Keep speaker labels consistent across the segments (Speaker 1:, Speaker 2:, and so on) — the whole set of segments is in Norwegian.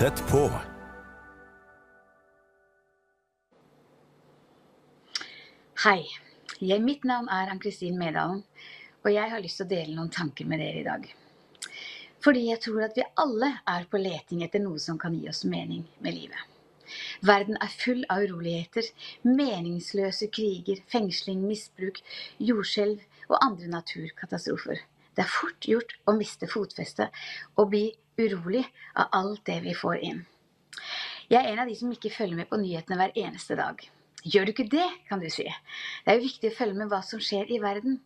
Speaker 1: Tett på.
Speaker 2: Hei. Jeg, mitt navn er Ann-Kristin Medalen, og jeg har lyst til å dele noen tanker med dere i dag. Fordi jeg tror at vi alle er på leting etter noe som kan gi oss mening med livet. Verden er full av uroligheter, meningsløse kriger, fengsling, misbruk, jordskjelv og andre naturkatastrofer. Det er fort gjort å miste fotfestet og bli urolig av alt det vi får inn. Jeg er en av de som ikke følger med på nyhetene hver eneste dag. Gjør du ikke det, kan du si. Det er jo viktig å følge med hva som skjer i verden.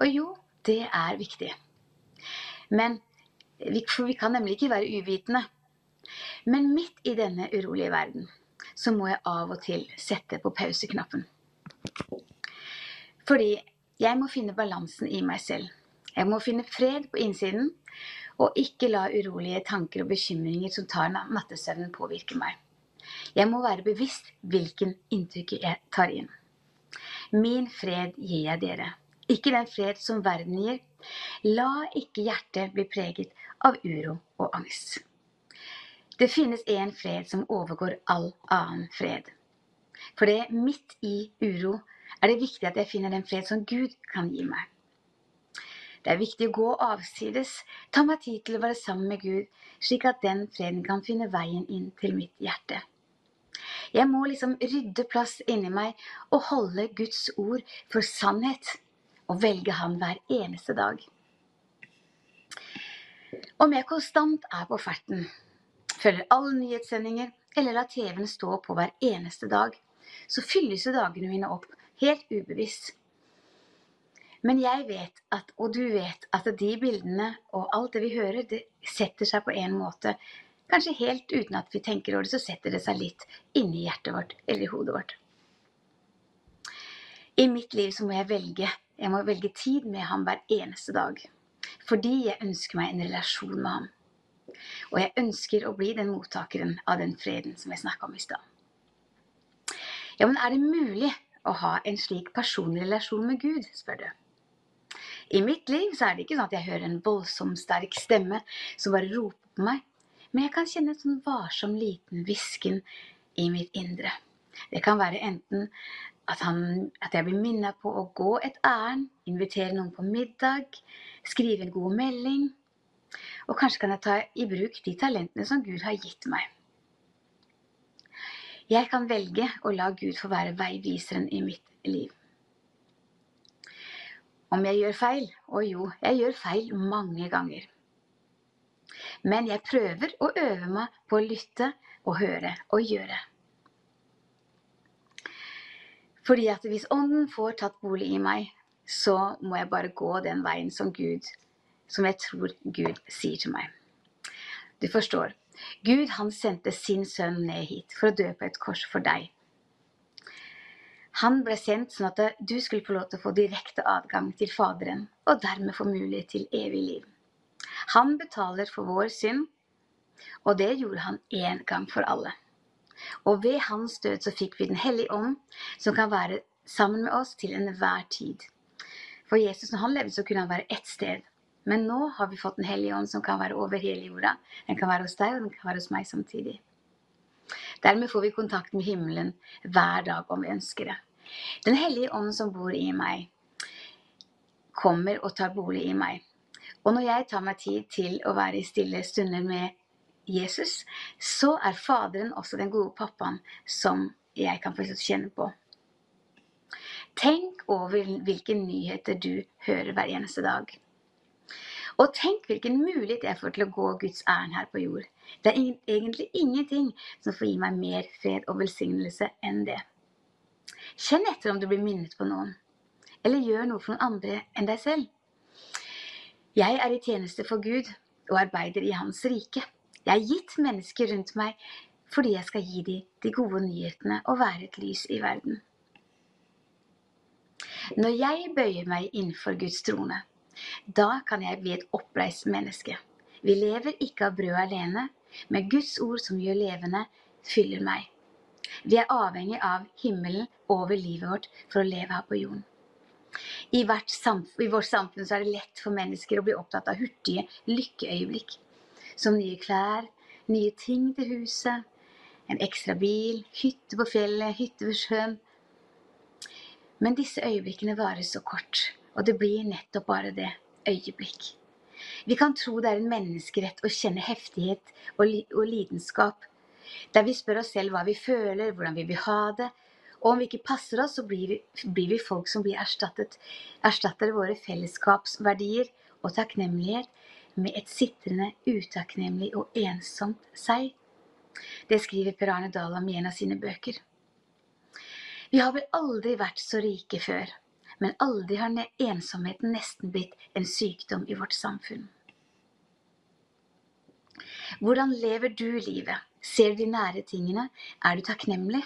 Speaker 2: Og jo, det er viktig. Men for vi kan nemlig ikke være uvitende. Men midt i denne urolige verden så må jeg av og til sette på pauseknappen. Fordi jeg må finne balansen i meg selv. Jeg må finne fred på innsiden, og ikke la urolige tanker og bekymringer som tar nattesøvnen, påvirke meg. Jeg må være bevisst hvilken inntrykk jeg tar inn. Min fred gir jeg dere, ikke den fred som verden gir. La ikke hjertet bli preget av uro og angst. Det finnes en fred som overgår all annen fred. For det midt i uro er det viktig at jeg finner den fred som Gud kan gi meg. Det er viktig å gå avsides, ta meg tid til å være sammen med Gud, slik at den freden kan finne veien inn til mitt hjerte. Jeg må liksom rydde plass inni meg og holde Guds ord for sannhet, og velge Han hver eneste dag. Om jeg konstant er på ferten, følger alle nyhetssendinger eller lar TV-en stå på hver eneste dag, så fylles jo dagene mine opp helt ubevisst. Men jeg vet at, og du vet, at de bildene og alt det vi hører, det setter seg på en måte. Kanskje helt uten at vi tenker over det, så setter det seg litt inni hjertet vårt eller i hodet vårt. I mitt liv så må jeg velge. Jeg må velge tid med ham hver eneste dag. Fordi jeg ønsker meg en relasjon med ham. Og jeg ønsker å bli den mottakeren av den freden som jeg snakka om i stad. Ja, men er det mulig å ha en slik personlig relasjon med Gud, spør du. I mitt liv så er det ikke sånn at jeg hører en voldsom sterk stemme som bare roper på meg, men jeg kan kjenne en sånn varsom liten hvisken i mitt indre. Det kan være enten at, han, at jeg blir minnet på å gå et ærend, invitere noen på middag, skrive en god melding. Og kanskje kan jeg ta i bruk de talentene som Gud har gitt meg. Jeg kan velge å la Gud få være veiviseren i mitt liv. Om jeg gjør feil? Å jo, jeg gjør feil mange ganger. Men jeg prøver å øve meg på å lytte og høre og gjøre. Fordi at hvis Ånden får tatt bolig i meg, så må jeg bare gå den veien som Gud, som jeg tror Gud sier til meg. Du forstår. Gud han sendte sin sønn ned hit for å dø på et kors for deg. Han ble sendt sånn at du skulle få lov til å få direkte adgang til Faderen, og dermed få mulighet til evig liv. Han betaler for vår synd, og det gjorde han én gang for alle. Og ved hans død så fikk vi Den hellige ånd, som kan være sammen med oss til enhver tid. For Jesus, når han levde, så kunne han være ett sted. Men nå har vi fått Den hellige ånd, som kan være over hele jorda. Den kan være hos deg, og den kan være hos meg samtidig. Dermed får vi kontakt med himmelen hver dag om vi ønsker det. Den hellige ånd som bor i meg, kommer og tar bolig i meg. Og når jeg tar meg tid til å være i stille stunder med Jesus, så er Faderen også den gode pappaen som jeg kan få kjenne på. Tenk over hvilke nyheter du hører hver eneste dag. Og tenk hvilken mulighet jeg får til å gå Guds ærend her på jord. Det er egentlig ingenting som får gi meg mer fred og velsignelse enn det. Kjenn etter om du blir minnet på noen, eller gjør noe for noen andre enn deg selv. Jeg er i tjeneste for Gud og arbeider i Hans rike. Jeg har gitt mennesker rundt meg fordi jeg skal gi dem de gode nyhetene og være et lys i verden. Når jeg bøyer meg innenfor Guds trone, da kan jeg bli et oppreist menneske. Vi lever ikke av brød alene, men Guds ord som gjør levende, fyller meg. Vi er avhengig av himmelen over livet vårt for å leve her på jorden. I, samfunn, I, vårt samfunn er det lett for mennesker å bli opptatt av hurtige lykkeøyeblikk. Som nye klær, nye ting til huset, en ekstra bil, hytte på fjellet, hytte ved sjøen. Men disse øyeblikkene varer så kort, og det blir nettopp bare det øyeblikk. Vi kan tro det er en menneskerett å kjenne heftighet og lidenskap, der vi spør oss selv hva vi føler, hvordan vi vil ha det, og om vi ikke passer oss, så blir vi, blir vi folk som blir erstattet, erstatter våre fellesskapsverdier og takknemlighet med et sitrende, utakknemlig og ensomt seg. Det skriver Per Arne Dahl om i en av sine bøker. Vi har vel aldri vært så rike før, men aldri har ensomheten nesten blitt en sykdom i vårt samfunn. Hvordan lever du livet? Ser du de nære tingene? Er du takknemlig?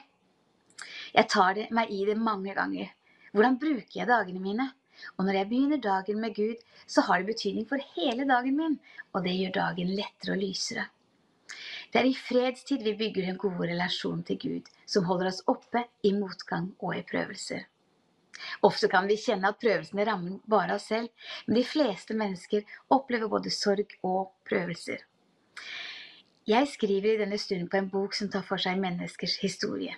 Speaker 2: Jeg tar det, meg i det mange ganger. Hvordan bruker jeg dagene mine? Og når jeg begynner dagen med Gud, så har det betydning for hele dagen min, og det gjør dagen lettere og lysere. Det er i fredstid vi bygger en god relasjon til Gud, som holder oss oppe i motgang og i prøvelser. Ofte kan vi kjenne at prøvelsene rammer bare oss selv, men de fleste mennesker opplever både sorg og prøvelser. Jeg skriver i denne stunden på en bok som tar for seg menneskers historie,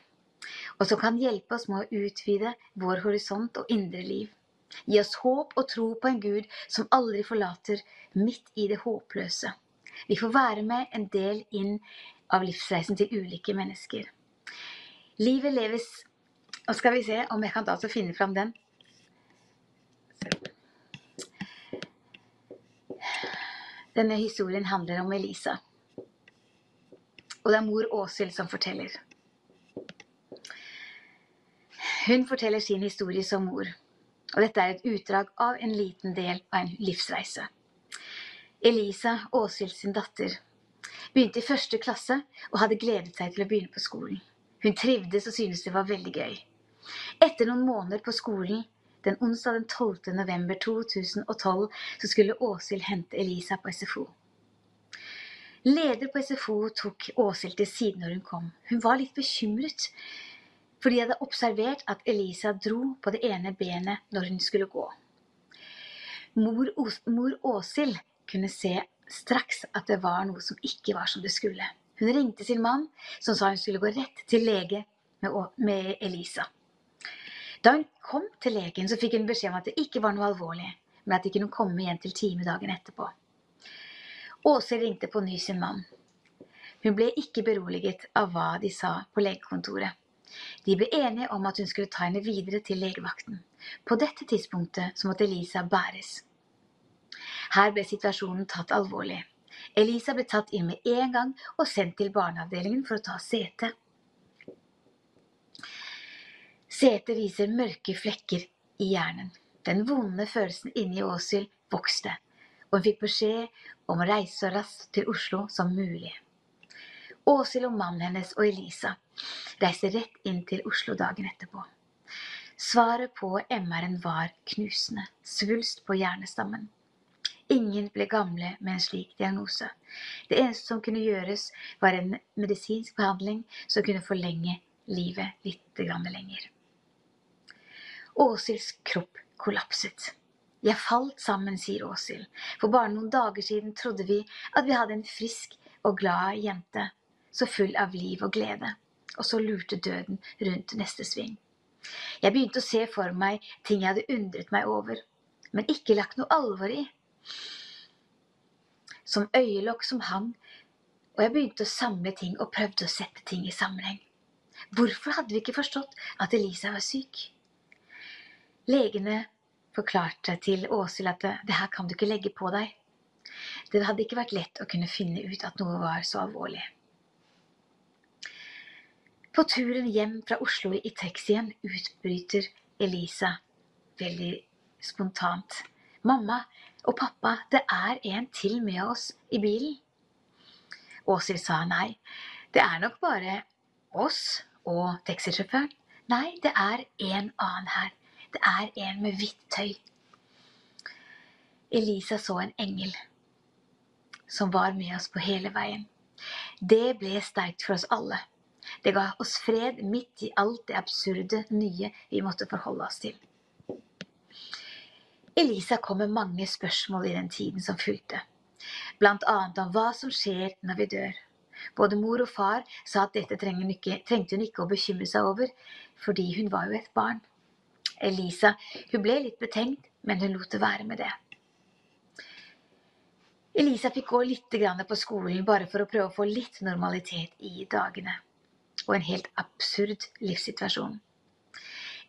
Speaker 2: og som kan hjelpe oss med å utvide vår horisont og indre liv. Gi oss håp og tro på en Gud som aldri forlater midt i det håpløse. Vi får være med en del inn av livsreisen til ulike mennesker. Livet leves Og skal vi se om jeg kan da så finne fram den. Denne historien handler om Elisa. Og det er mor Åshild som forteller. Hun forteller sin historie som mor. Og dette er et utdrag av en liten del av en livsreise. Elisa, Åshild sin datter, begynte i første klasse og hadde gledet seg til å begynne på skolen. Hun trivdes og syntes det var veldig gøy. Etter noen måneder på skolen, den onsdag den 12. november 2012, så skulle Åshild hente Elisa på SFO. Leder på SFO tok Åshild til siden når hun kom. Hun var litt bekymret, for de hadde observert at Elisa dro på det ene benet når hun skulle gå. Mor, mor Åshild kunne se straks at det var noe som ikke var som det skulle. Hun ringte sin mann, som sa hun skulle gå rett til lege med, Elisa. Da hun kom til legen, så fikk hun beskjed om at det ikke var noe alvorlig, men at de kunne komme igjen til time dagen etterpå. Åse ringte på ny sin mann. Hun ble ikke beroliget av hva de sa på legekontoret. De ble enige om at hun skulle ta henne videre til legevakten. På dette tidspunktet så måtte Elisa bæres. Her ble situasjonen tatt alvorlig. Elisa ble tatt inn med en gang og sendt til barneavdelingen for å ta sete. CT viser mørke flekker i hjernen. Den vonde følelsen inni Åshild vokste, og hun fikk beskjed om å reise så raskt til Oslo som mulig. Åshild og mannen hennes og Elisa reiste rett inn til Oslo dagen etterpå. Svaret på MR-en var knusende, svulst på hjernestammen. Ingen ble gamle med en slik diagnose. Det eneste som kunne gjøres, var en medisinsk behandling som kunne forlenge livet litt lenger. Åshilds kropp kollapset. Jeg falt sammen, sier Åshild. For bare noen dager siden trodde vi at vi hadde en frisk og glad jente, så full av liv og glede. Og så lurte døden rundt neste sving. Jeg begynte å se for meg ting jeg hadde undret meg over, men ikke lagt noe alvor i som øyelokk som hang, og jeg begynte å samle ting og prøvde å sette ting i sammenheng. Hvorfor hadde vi ikke forstått at Elisa var syk? Legene forklarte til Åshild at det, det her kan du ikke legge på deg. Det hadde ikke vært lett å kunne finne ut at noe var så alvorlig. På turen hjem fra Oslo i taxien utbryter Elisa veldig spontant. Mamma, og pappa, det er en til med oss i bilen. Åshild sa nei, det er nok bare oss og taxisjåføren. Nei, det er en annen her. Det er en med hvitt tøy. Elisa så en engel som var med oss på hele veien. Det ble sterkt for oss alle. Det ga oss fred midt i alt det absurde nye vi måtte forholde oss til. Elisa kom med mange spørsmål i den tiden som fulgte, blant annet om hva som skjer når vi dør. Både mor og far sa at dette trengte hun ikke å bekymre seg over, fordi hun var jo et barn. Elisa hun ble litt betenkt, men hun lot det være med det. Elisa fikk gå litt på skolen bare for å prøve å få litt normalitet i dagene. Og en helt absurd livssituasjon.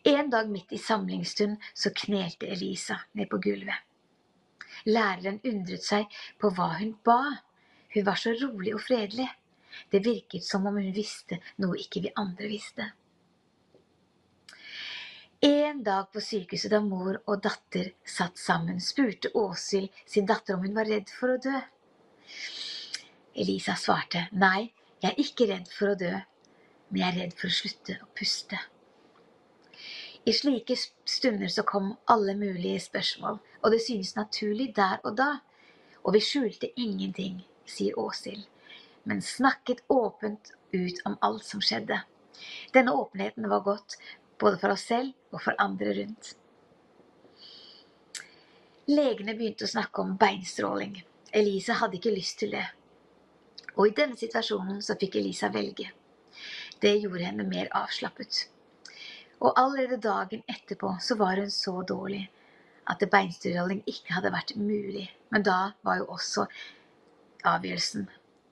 Speaker 2: En dag midt i samlingsstund så knelte Elisa ned på gulvet. Læreren undret seg på hva hun ba. Hun var så rolig og fredelig. Det virket som om hun visste noe ikke vi andre visste. En dag på sykehuset da mor og datter satt sammen, spurte Åshild sin datter om hun var redd for å dø. Elisa svarte nei, jeg er ikke redd for å dø, men jeg er redd for å slutte å puste. I slike stunder så kom alle mulige spørsmål, og det synes naturlig der og da. Og vi skjulte ingenting, sier Åshild, men snakket åpent ut om alt som skjedde. Denne åpenheten var godt både for oss selv og for andre rundt. Legene begynte å snakke om beinstråling. Elisa hadde ikke lyst til det. Og i denne situasjonen så fikk Elisa velge. Det gjorde henne mer avslappet. Og allerede dagen etterpå så var hun så dårlig at beinstråling ikke hadde vært mulig. Men da var jo også avgjørelsen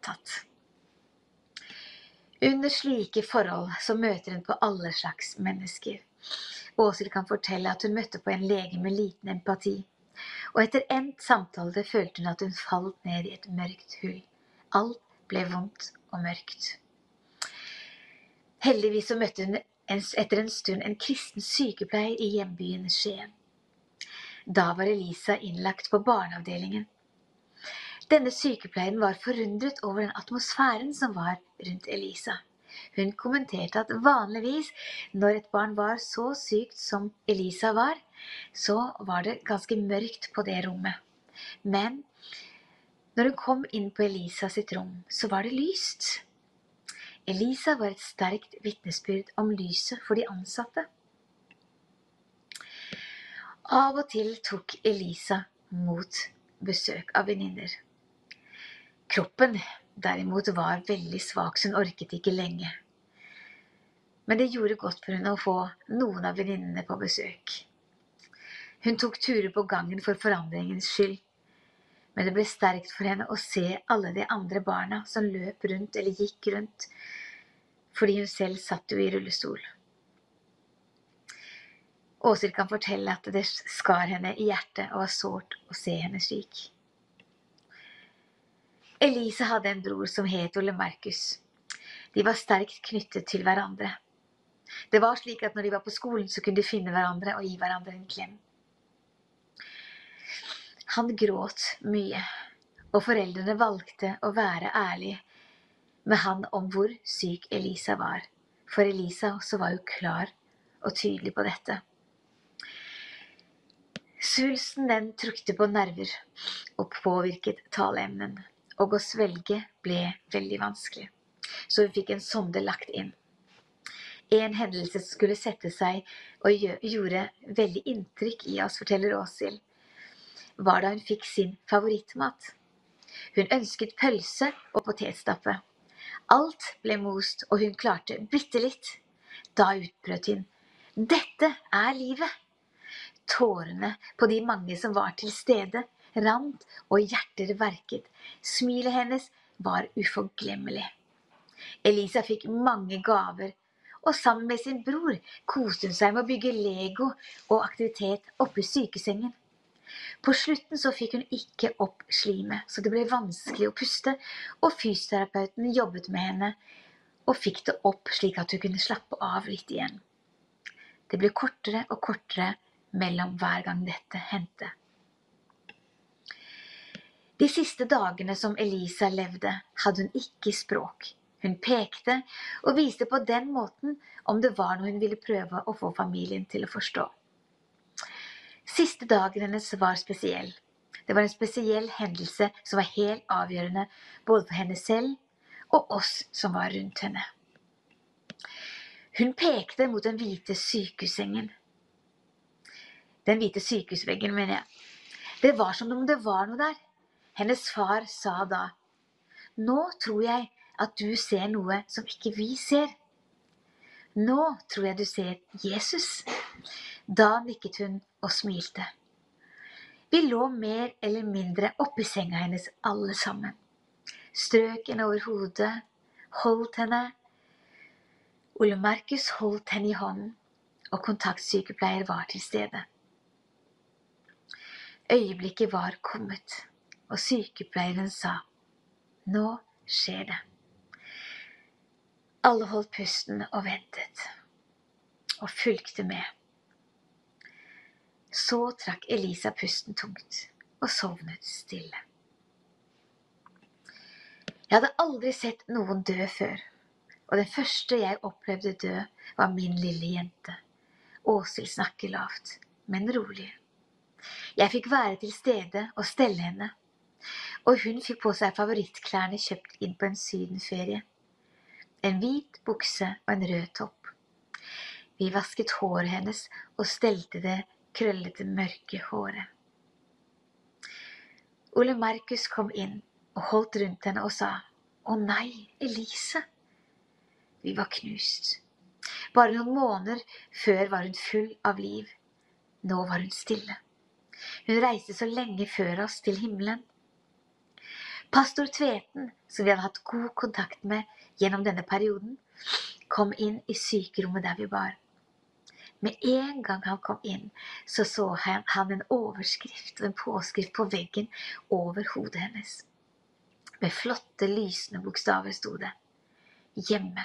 Speaker 2: tatt. Under slike forhold så møter hun på alle slags mennesker. Åshild kan fortelle at hun møtte på en lege med liten empati. Og etter endt samtale følte hun at hun falt ned i et mørkt hull. Alt ble vondt og mørkt. Heldigvis så møtte hun etter en stund en kristen sykepleier i hjembyen Skien. Da var Elisa innlagt på barneavdelingen. Denne sykepleieren var forundret over den atmosfæren som var rundt Elisa. Hun kommenterte at vanligvis når et barn var så sykt som Elisa var, så var det ganske mørkt på det rommet. Men når hun kom inn på Elisa sitt rom, så var det lyst. Elisa var et sterkt vitnesbyrd om lyset for de ansatte. Av og til tok Elisa mot besøk av venninner. Kroppen derimot var veldig svak, så hun orket ikke lenge. Men det gjorde godt for henne å få noen av venninnene på besøk. Hun tok turer på gangen for forandringens skyld, men det ble sterkt for henne å se alle de andre barna som løp rundt eller gikk rundt, fordi hun selv satt jo i rullestol. Åshild kan fortelle at det skar henne i hjertet og var sårt å se henne slik. Elise hadde en bror som het Ole Markus. De var sterkt knyttet til hverandre. Det var slik at når de var på skolen, så kunne de finne hverandre og gi hverandre en klem. Han gråt mye, og foreldrene valgte å være ærlige med han om hvor syk Elisa var, for Elisa også var jo klar og tydelig på dette. Svulsten den trukte på nerver og påvirket taleemnen og å svelge ble veldig vanskelig, så vi fikk en sonde lagt inn. En hendelse skulle sette seg og gjorde veldig inntrykk i oss, forteller Åshild, var da hun fikk sin favorittmat. Hun ønsket pølse og potetstappe. Alt ble most, og hun klarte bitte litt. Da utbrøt hun. Dette er livet! Tårene på de mange som var til stede, rant og hjerter verket. Smilet hennes var uforglemmelig. Elisa fikk mange gaver, og sammen med sin bror koste hun seg med å bygge Lego og aktivitet oppe i sykesengen. På slutten så fikk hun ikke opp slimet, så det ble vanskelig å puste, og fysioterapeuten jobbet med henne og fikk det opp slik at hun kunne slappe av litt igjen. Det ble kortere og kortere mellom hver gang dette hendte. De siste dagene som Elisa levde, hadde hun ikke språk. Hun pekte og viste på den måten om det var noe hun ville prøve å få familien til å forstå. Siste dagen hennes var spesiell. Det var en spesiell hendelse som var helt avgjørende både for henne selv og oss som var rundt henne. Hun pekte mot den hvite sykehussengen. Den hvite sykehusveggen, mener jeg. Det var som om det var noe der. Hennes far sa da, Nå tror jeg at du ser noe som ikke vi ser. Nå tror jeg du ser Jesus. Da nikket hun og smilte. Vi lå mer eller mindre oppi senga hennes alle sammen. Strøk henne over hodet, holdt henne. Ole Markus holdt henne i hånden, og kontaktsykepleier var til stede. Øyeblikket var kommet, og sykepleieren sa, nå skjer det. Alle holdt pusten og ventet, og fulgte med. Så trakk Elisa pusten tungt og sovnet stille. Jeg hadde aldri sett noen dø før, og den første jeg opplevde dø, var min lille jente. Åshild snakker lavt, men rolig. Jeg fikk være til stede og stelle henne, og hun fikk på seg favorittklærne kjøpt inn på en sydenferie. En hvit bukse og en rød topp. Vi vasket håret hennes og stelte det krøllete, mørke håret. Ole Markus kom inn og holdt rundt henne og sa, Å nei, Elise. Vi var knust. Bare noen måneder før var hun full av liv. Nå var hun stille. Hun reiste så lenge før oss til himmelen. Pastor Tveten, som vi hadde hatt god kontakt med gjennom denne perioden, kom inn i sykerommet der vi var. Med en gang han kom inn, så så han en overskrift og en påskrift på veggen over hodet hennes. Med flotte, lysende bokstaver sto det 'Hjemme'.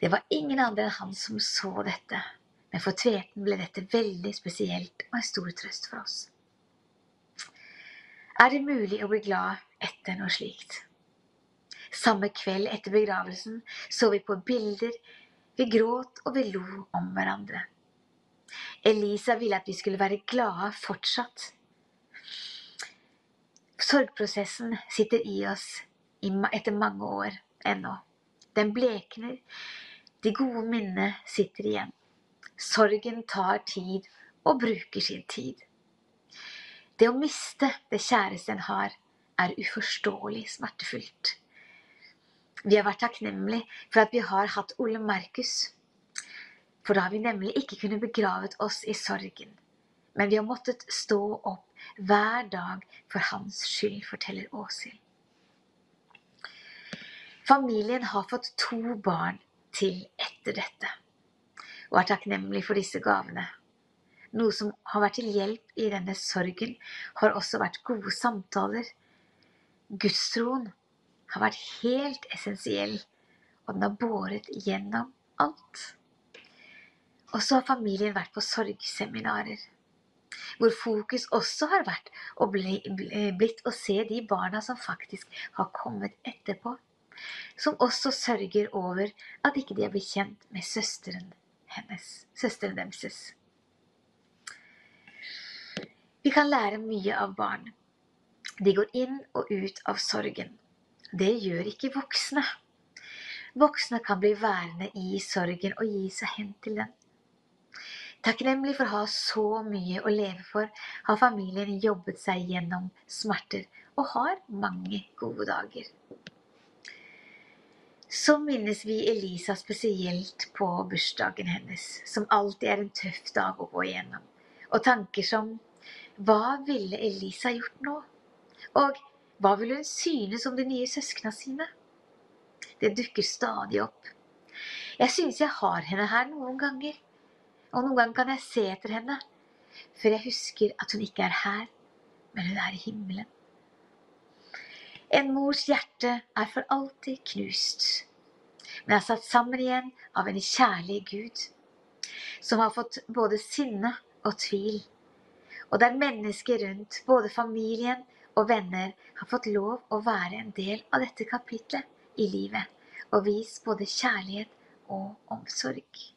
Speaker 2: Det var ingen andre enn han som så dette, men for Tveten ble dette veldig spesielt og en stor trøst for oss. Er det mulig å bli glad etter noe slikt? Samme kveld etter begravelsen så vi på bilder vi gråt og vi lo om hverandre. Elisa ville at vi skulle være glade fortsatt. Sorgprosessen sitter i oss etter mange år ennå. Den blekner. De gode minnene sitter igjen. Sorgen tar tid og bruker sin tid. Det å miste det kjæreste en har, er uforståelig smertefullt. Vi har vært takknemlige for at vi har hatt Ole Markus. For da har vi nemlig ikke kunnet begravet oss i sorgen. Men vi har måttet stå opp hver dag for hans skyld, forteller Åshild. Familien har fått to barn til etter dette, og er takknemlig for disse gavene. Noe som har vært til hjelp i denne sorgen, har også vært gode samtaler. Gudstroen har vært helt essensiell, og den har båret gjennom alt. Og så har familien vært på sorgseminarer, hvor fokus også har vært og blitt å se de barna som faktisk har kommet etterpå, som også sørger over at ikke de har blitt kjent med søsteren hennes, søsteren deres. Vi kan lære mye av barn. De går inn og ut av sorgen. Det gjør ikke voksne. Voksne kan bli værende i sorgen og gi seg hen til den. Takknemlig for å ha så mye å leve for, har familien jobbet seg gjennom smerter og har mange gode dager. Så minnes vi Elisa spesielt på bursdagen hennes, som alltid er en tøff dag å gå igjennom, og tanker som Hva ville Elisa gjort nå? Og hva ville hun synes om de nye søskna sine? Det dukker stadig opp. Jeg synes jeg har henne her noen ganger, og noen ganger kan jeg se etter henne, før jeg husker at hun ikke er her, men hun er i himmelen. En mors hjerte er for alltid knust, men er satt sammen igjen av en kjærlig Gud, som har fått både sinne og tvil, og der mennesker rundt, både familien og venner har fått lov å være en del av dette kapitlet i livet og vist både kjærlighet og omsorg.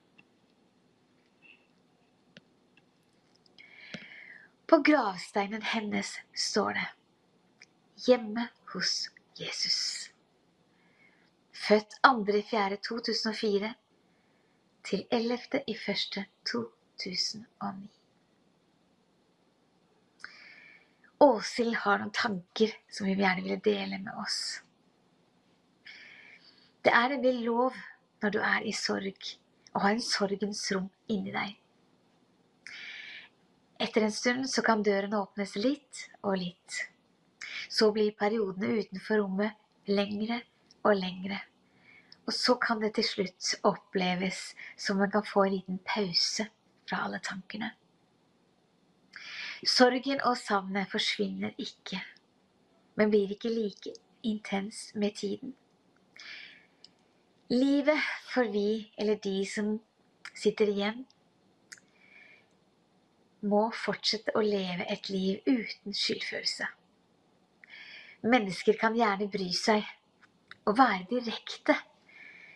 Speaker 2: På gravsteinen hennes står det 'Hjemme hos Jesus'. Født 2.4.2004 til 11.1.2009. Åshild har noen tanker som vi gjerne ville dele med oss. Det er nemlig lov når du er i sorg, å ha en sorgens rom inni deg. Etter en stund så kan døren åpnes litt og litt. Så blir periodene utenfor rommet lengre og lengre. Og så kan det til slutt oppleves som man kan få en liten pause fra alle tankene. Sorgen og savnet forsvinner ikke, men blir ikke like intens med tiden. Livet for vi, eller de som sitter igjen, må fortsette å leve et liv uten skyldfølelse. Mennesker kan gjerne bry seg og være direkte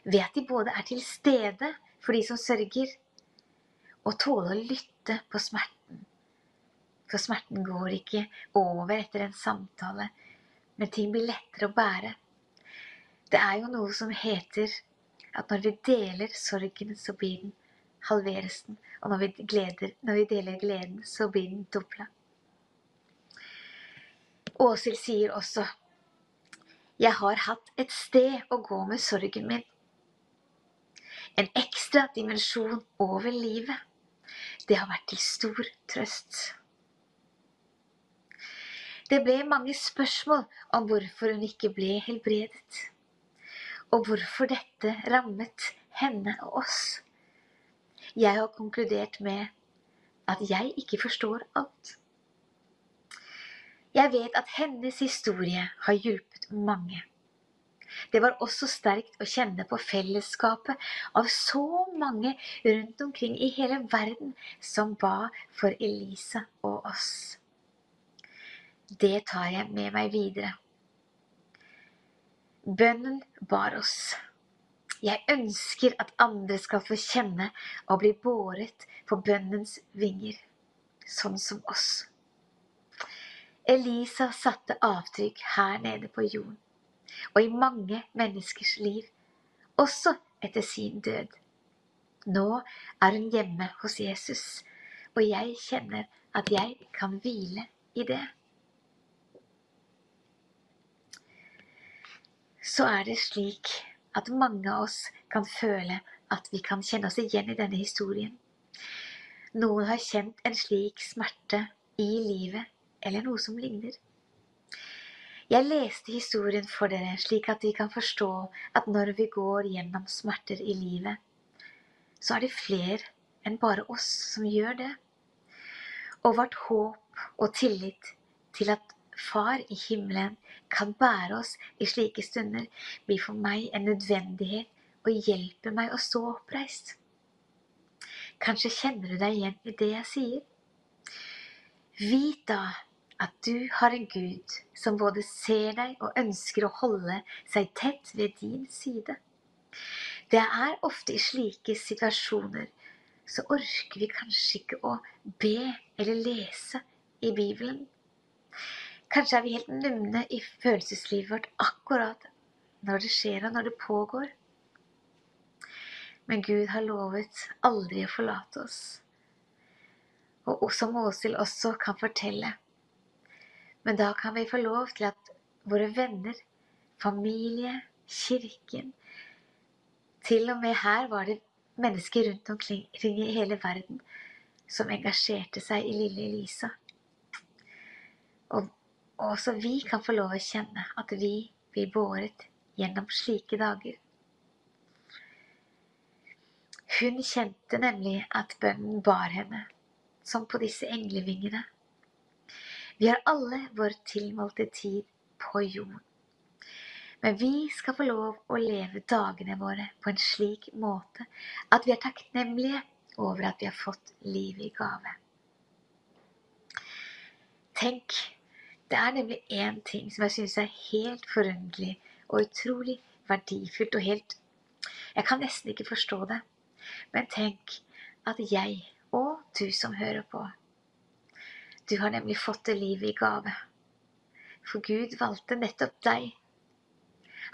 Speaker 2: ved at de både er til stede for de som sørger, og tåle å lytte på smerten for smerten går ikke over etter en samtale, men ting blir lettere å bære. Det er jo noe som heter at når vi deler sorgen, så blir den halveres den. Og når vi, gleder, når vi deler gleden, så blir den dobla. Åshild sier også jeg har hatt et sted å gå med sorgen min. En ekstra dimensjon over livet. Det har vært til stor trøst. Det ble mange spørsmål om hvorfor hun ikke ble helbredet, og hvorfor dette rammet henne og oss. Jeg har konkludert med at jeg ikke forstår alt. Jeg vet at hennes historie har hjulpet mange. Det var også sterkt å kjenne på fellesskapet av så mange rundt omkring i hele verden som ba for Elisa og oss. Det tar jeg med meg videre. Bønnen bar oss. Jeg ønsker at andre skal få kjenne og bli båret på bønnens vinger, sånn som oss. Elisa satte avtrykk her nede på jorden, og i mange menneskers liv, også etter sin død. Nå er hun hjemme hos Jesus, og jeg kjenner at jeg kan hvile i det. Så er det slik at mange av oss kan føle at vi kan kjenne oss igjen i denne historien. Noen har kjent en slik smerte i livet, eller noe som ligner. Jeg leste historien for dere slik at vi kan forstå at når vi går gjennom smerter i livet, så er det flere enn bare oss som gjør det. Og vårt håp og tillit til at Far i himmelen kan bære oss i slike stunder, blir for meg en nødvendighet og hjelper meg å stå oppreist. Kanskje kjenner du deg igjen i det jeg sier? Vit da at du har en Gud som både ser deg og ønsker å holde seg tett ved din side. Det er ofte i slike situasjoner så orker vi kanskje ikke å be eller lese i Bibelen. Kanskje er vi helt numne i følelseslivet vårt akkurat når det skjer og når det pågår. Men Gud har lovet aldri å forlate oss. Og som Åshild også kan fortelle. Men da kan vi få lov til at våre venner, familie, kirken Til og med her var det mennesker rundt omkring i hele verden som engasjerte seg i lille Elisa. Og og også vi kan få lov å kjenne at vi blir båret gjennom slike dager. Hun kjente nemlig at bønnen bar henne, som på disse englevingene. Vi har alle vår tilmålte tid på jorden. Men vi skal få lov å leve dagene våre på en slik måte at vi er takknemlige over at vi har fått livet i gave. Tenk det er nemlig én ting som jeg syns er helt forunderlig og utrolig verdifullt og helt Jeg kan nesten ikke forstå det. Men tenk at jeg, og du som hører på, du har nemlig fått det livet i gave. For Gud valgte nettopp deg.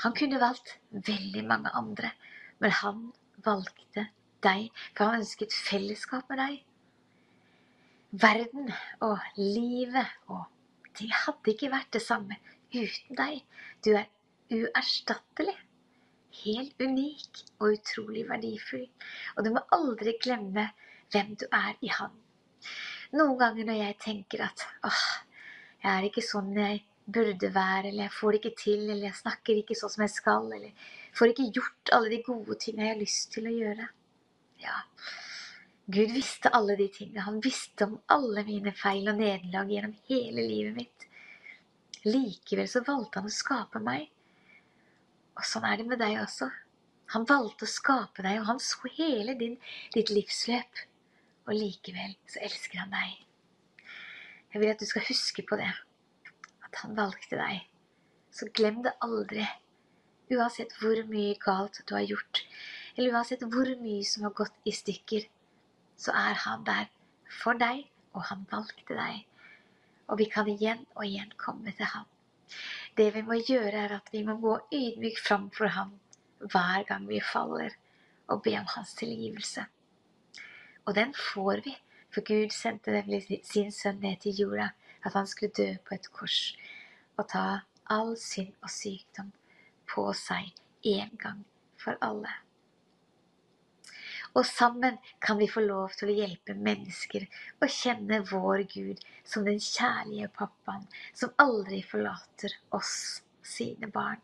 Speaker 2: Han kunne valgt veldig mange andre, men han valgte deg, for han ønsket fellesskap med deg. Verden og livet og Ting hadde ikke vært det samme uten deg. Du er uerstattelig. helt unik og utrolig verdifull. Og du må aldri glemme hvem du er i Han. Noen ganger når jeg tenker at åh, jeg er ikke sånn jeg burde være, eller jeg får det ikke til, eller jeg snakker ikke sånn som jeg skal, eller får ikke gjort alle de gode tingene jeg har lyst til å gjøre. Ja, Gud visste alle de tingene. Han visste om alle mine feil og nederlag gjennom hele livet mitt. Likevel så valgte han å skape meg. Og sånn er det med deg også. Han valgte å skape deg, og han så hele din, ditt livsløp. Og likevel så elsker han deg. Jeg vil at du skal huske på det. At han valgte deg. Så glem det aldri. Uansett hvor mye galt du har gjort, eller uansett hvor mye som har gått i stykker, så er han der for deg, og han valgte deg. Og vi kan igjen og igjen komme til ham. Det vi må gjøre, er at vi må gå ydmykt fram for ham hver gang vi faller, og be om hans tilgivelse. Og den får vi, for Gud sendte nemlig sin sønn ned til jorda, at han skulle dø på et kors og ta all synd og sykdom på seg en gang for alle. Og sammen kan vi få lov til å hjelpe mennesker å kjenne vår Gud som den kjærlige pappaen som aldri forlater oss, sine barn.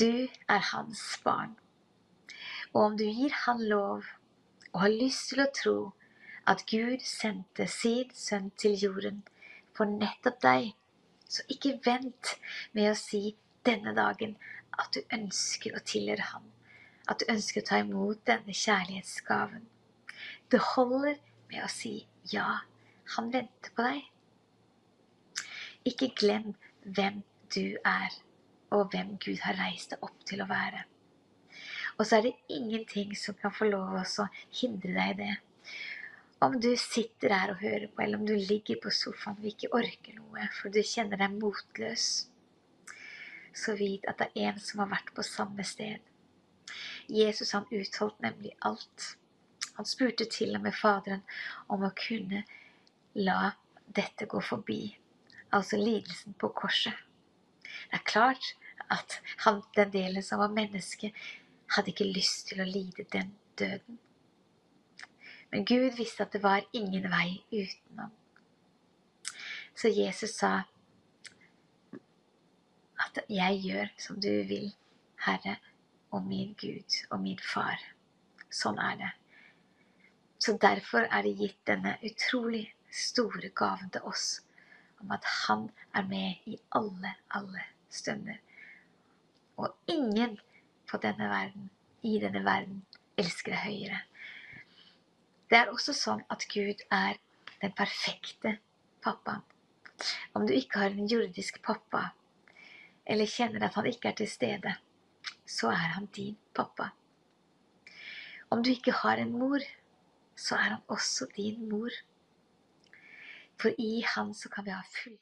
Speaker 2: Du er hans barn. Og om du gir han lov og har lyst til å tro at Gud sendte sin sønn til jorden for nettopp deg, så ikke vent med å si denne dagen at du ønsker å tilhøre ham at du ønsker å ta imot denne kjærlighetsgaven. Det holder med å si ja, han venter på deg. Ikke glem hvem du er, og hvem Gud har reist deg opp til å være. Og så er det ingenting som kan få lov å hindre deg i det. Om du sitter her og hører på, eller om du ligger på sofaen og ikke orker noe, for du kjenner deg motløs, så vit at det er en som har vært på samme sted Jesus han utholdt nemlig alt. Han spurte til og med Faderen om å kunne la dette gå forbi, altså lidelsen på korset. Det er klart at han, den delen som var menneske, hadde ikke lyst til å lide den døden. Men Gud visste at det var ingen vei utenom. Så Jesus sa at 'jeg gjør som du vil, Herre' og min Gud og min Far. Sånn er det. Så derfor er det gitt denne utrolig store gaven til oss om at Han er med i alle, alle stunder. Og ingen på denne verden, i denne verden, elsker deg høyere. Det er også sånn at Gud er den perfekte pappaen. Om du ikke har en jordisk pappa, eller kjenner at han ikke er til stede, så er han din pappa. Om du ikke har en mor, så er han også din mor. For i han så kan vi ha full